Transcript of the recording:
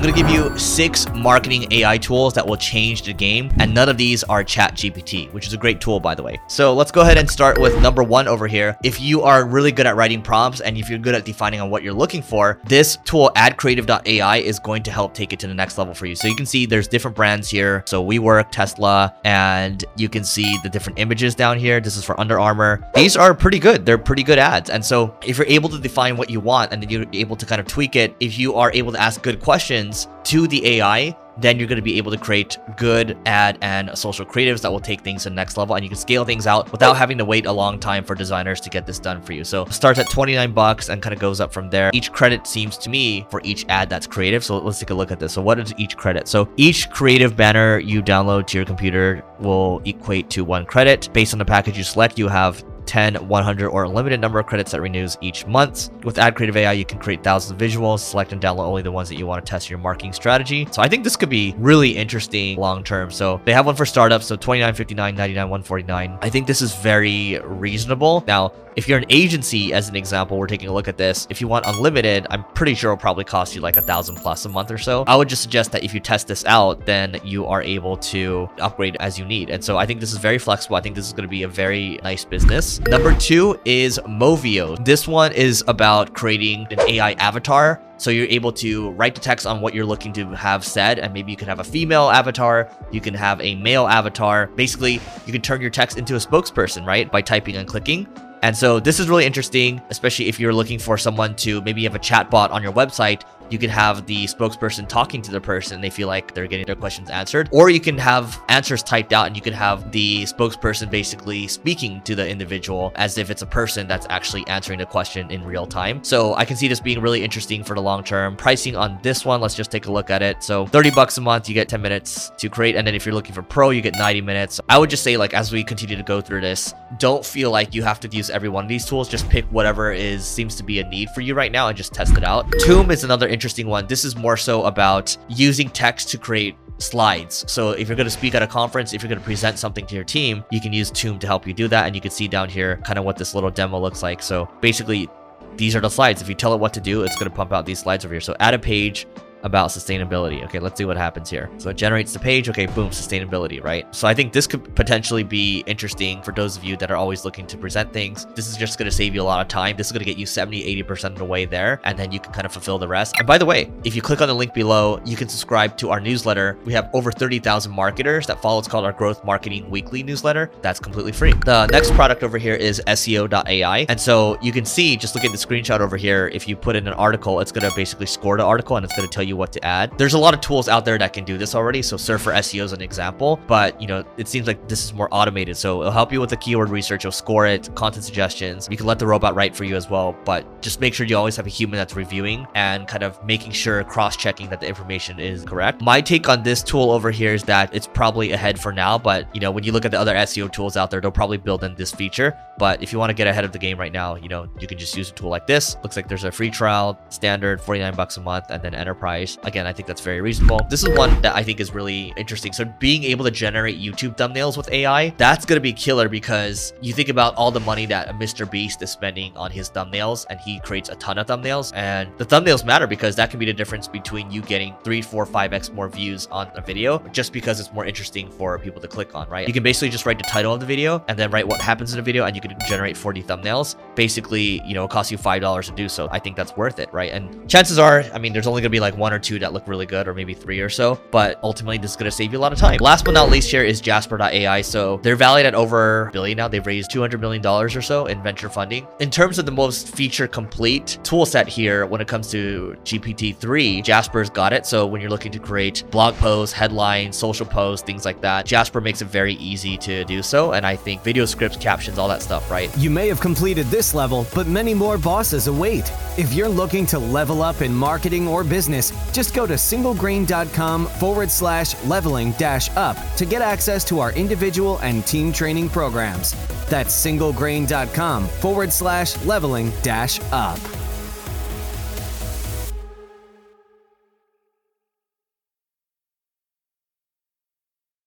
I'm going to give you six marketing AI tools that will change the game, and none of these are ChatGPT, which is a great tool, by the way. So let's go ahead and start with number one over here. If you are really good at writing prompts and if you're good at defining on what you're looking for, this tool, adcreative.ai, is going to help take it to the next level for you. So you can see there's different brands here. So WeWork, Tesla, and you can see the different images down here. This is for Under Armour. These are pretty good. They're pretty good ads. And so if you're able to define what you want and then you're able to kind of tweak it, if you are able to ask good questions, to the AI, then you're going to be able to create good ad and social creatives that will take things to the next level and you can scale things out without having to wait a long time for designers to get this done for you. So starts at 29 bucks and kind of goes up from there. Each credit seems to me for each ad that's creative. So let's take a look at this. So what is each credit? So each creative banner you download to your computer will equate to one credit. Based on the package you select, you have 10, 100, or a limited number of credits that renews each month. With Ad Creative AI, you can create thousands of visuals, select and download only the ones that you want to test your marketing strategy. So I think this could be really interesting long term. So they have one for startups, so 29.59, 99, 149. I think this is very reasonable. Now, if you're an agency, as an example, we're taking a look at this. If you want unlimited, I'm pretty sure it'll probably cost you like a thousand plus a month or so. I would just suggest that if you test this out, then you are able to upgrade as you need. And so I think this is very flexible. I think this is going to be a very nice business. Number two is Movio. This one is about creating an AI avatar so you're able to write the text on what you're looking to have said, and maybe you can have a female avatar, you can have a male avatar. Basically, you can turn your text into a spokesperson, right? By typing and clicking. And so this is really interesting, especially if you're looking for someone to maybe have a chatbot on your website you can have the spokesperson talking to the person they feel like they're getting their questions answered. Or you can have answers typed out and you can have the spokesperson basically speaking to the individual as if it's a person that's actually answering the question in real time. So i can see this being really interesting for the long term. Pricing on this one let's just take a look at it. So 30 bucks a month you get 10 minutes to create. And then if you're looking for pro you get 90 minutes. I would just say like as we continue to go through this don't feel like you have to use every one of these tools. Just pick whatever is seems to be a need for you right now and just test it out. Tome is another interesting one. This is more so about using text to create slides. So if you're going to speak at a conference, if you're going to present something to your team, you can use Tome to help you do that. And you can see down here kind of what this little demo looks like. So basically, these are the slides. If you tell it what to do, it's going to pump out these slides over here. So add a page, about sustainability. Okay, let's see what happens here. So it generates the page. Okay, boom, sustainability, right? So I think this could potentially be interesting for those of you that are always looking to present things. This is just going to save you a lot of time. This is going to get you 70, 80% of the way there, and then you can kind of fulfill the rest. And by the way, if you click on the link below, you can subscribe to our newsletter. We have over 30,000 marketers that follow. It's called our Growth Marketing Weekly newsletter. That's completely free. The next product over here is SEO.ai. And so you can see, just look at the screenshot over here. If you put in an article, it's going to basically score the article and it's going to tell you you what to add. There's a lot of tools out there that can do this already. So Surfer SEO is an example, but you know, it seems like this is more automated. So it'll help you with the keyword research. You'll score it, content suggestions. You can let the robot write for you as well, but just make sure you always have a human that's reviewing and kind of making sure cross-checking that the information is correct. My take on this tool over here is that it's probably ahead for now, but you know, when you look at the other SEO tools out there, they'll probably build in this feature. But if you want to get ahead of the game right now, you know, you can just use a tool like this. Looks like there's a free trial, standard, 49 bucks a month, and then enterprise. Again, I think that's very reasonable. This is one that I think is really interesting. So being able to generate YouTube thumbnails with AI, that's going to be killer because you think about all the money that Mr. Beast is spending on his thumbnails and he creates a ton of thumbnails and the thumbnails matter because that can be the difference between you getting three, four, five X more views on a video just because it's more interesting for people to click on, right? You can basically just write the title of the video and then write what happens in the video and you can generate 40 thumbnails. Basically, you know, it costs you $5 to do so. I think that's worth it, right? And chances are, I mean, there's only gonna be like one or two that look really good or maybe three or so, but ultimately this is gonna save you a lot of time. Last but not least here is Jasper.ai. So they're valued at over a billion now. They've raised $200 million or so in venture funding. In terms of the most feature complete tool set here, when it comes to GPT-3, Jasper's got it. So when you're looking to create blog posts, headlines, social posts, things like that, Jasper makes it very easy to do so. And I think video scripts, captions, all that stuff, right? You may have completed this level, but many more bosses await. If you're looking to level up in marketing or business, just go to singlegrain.com forward slash leveling dash up to get access to our individual and team training programs. That's singlegrain.com forward slash leveling dash up.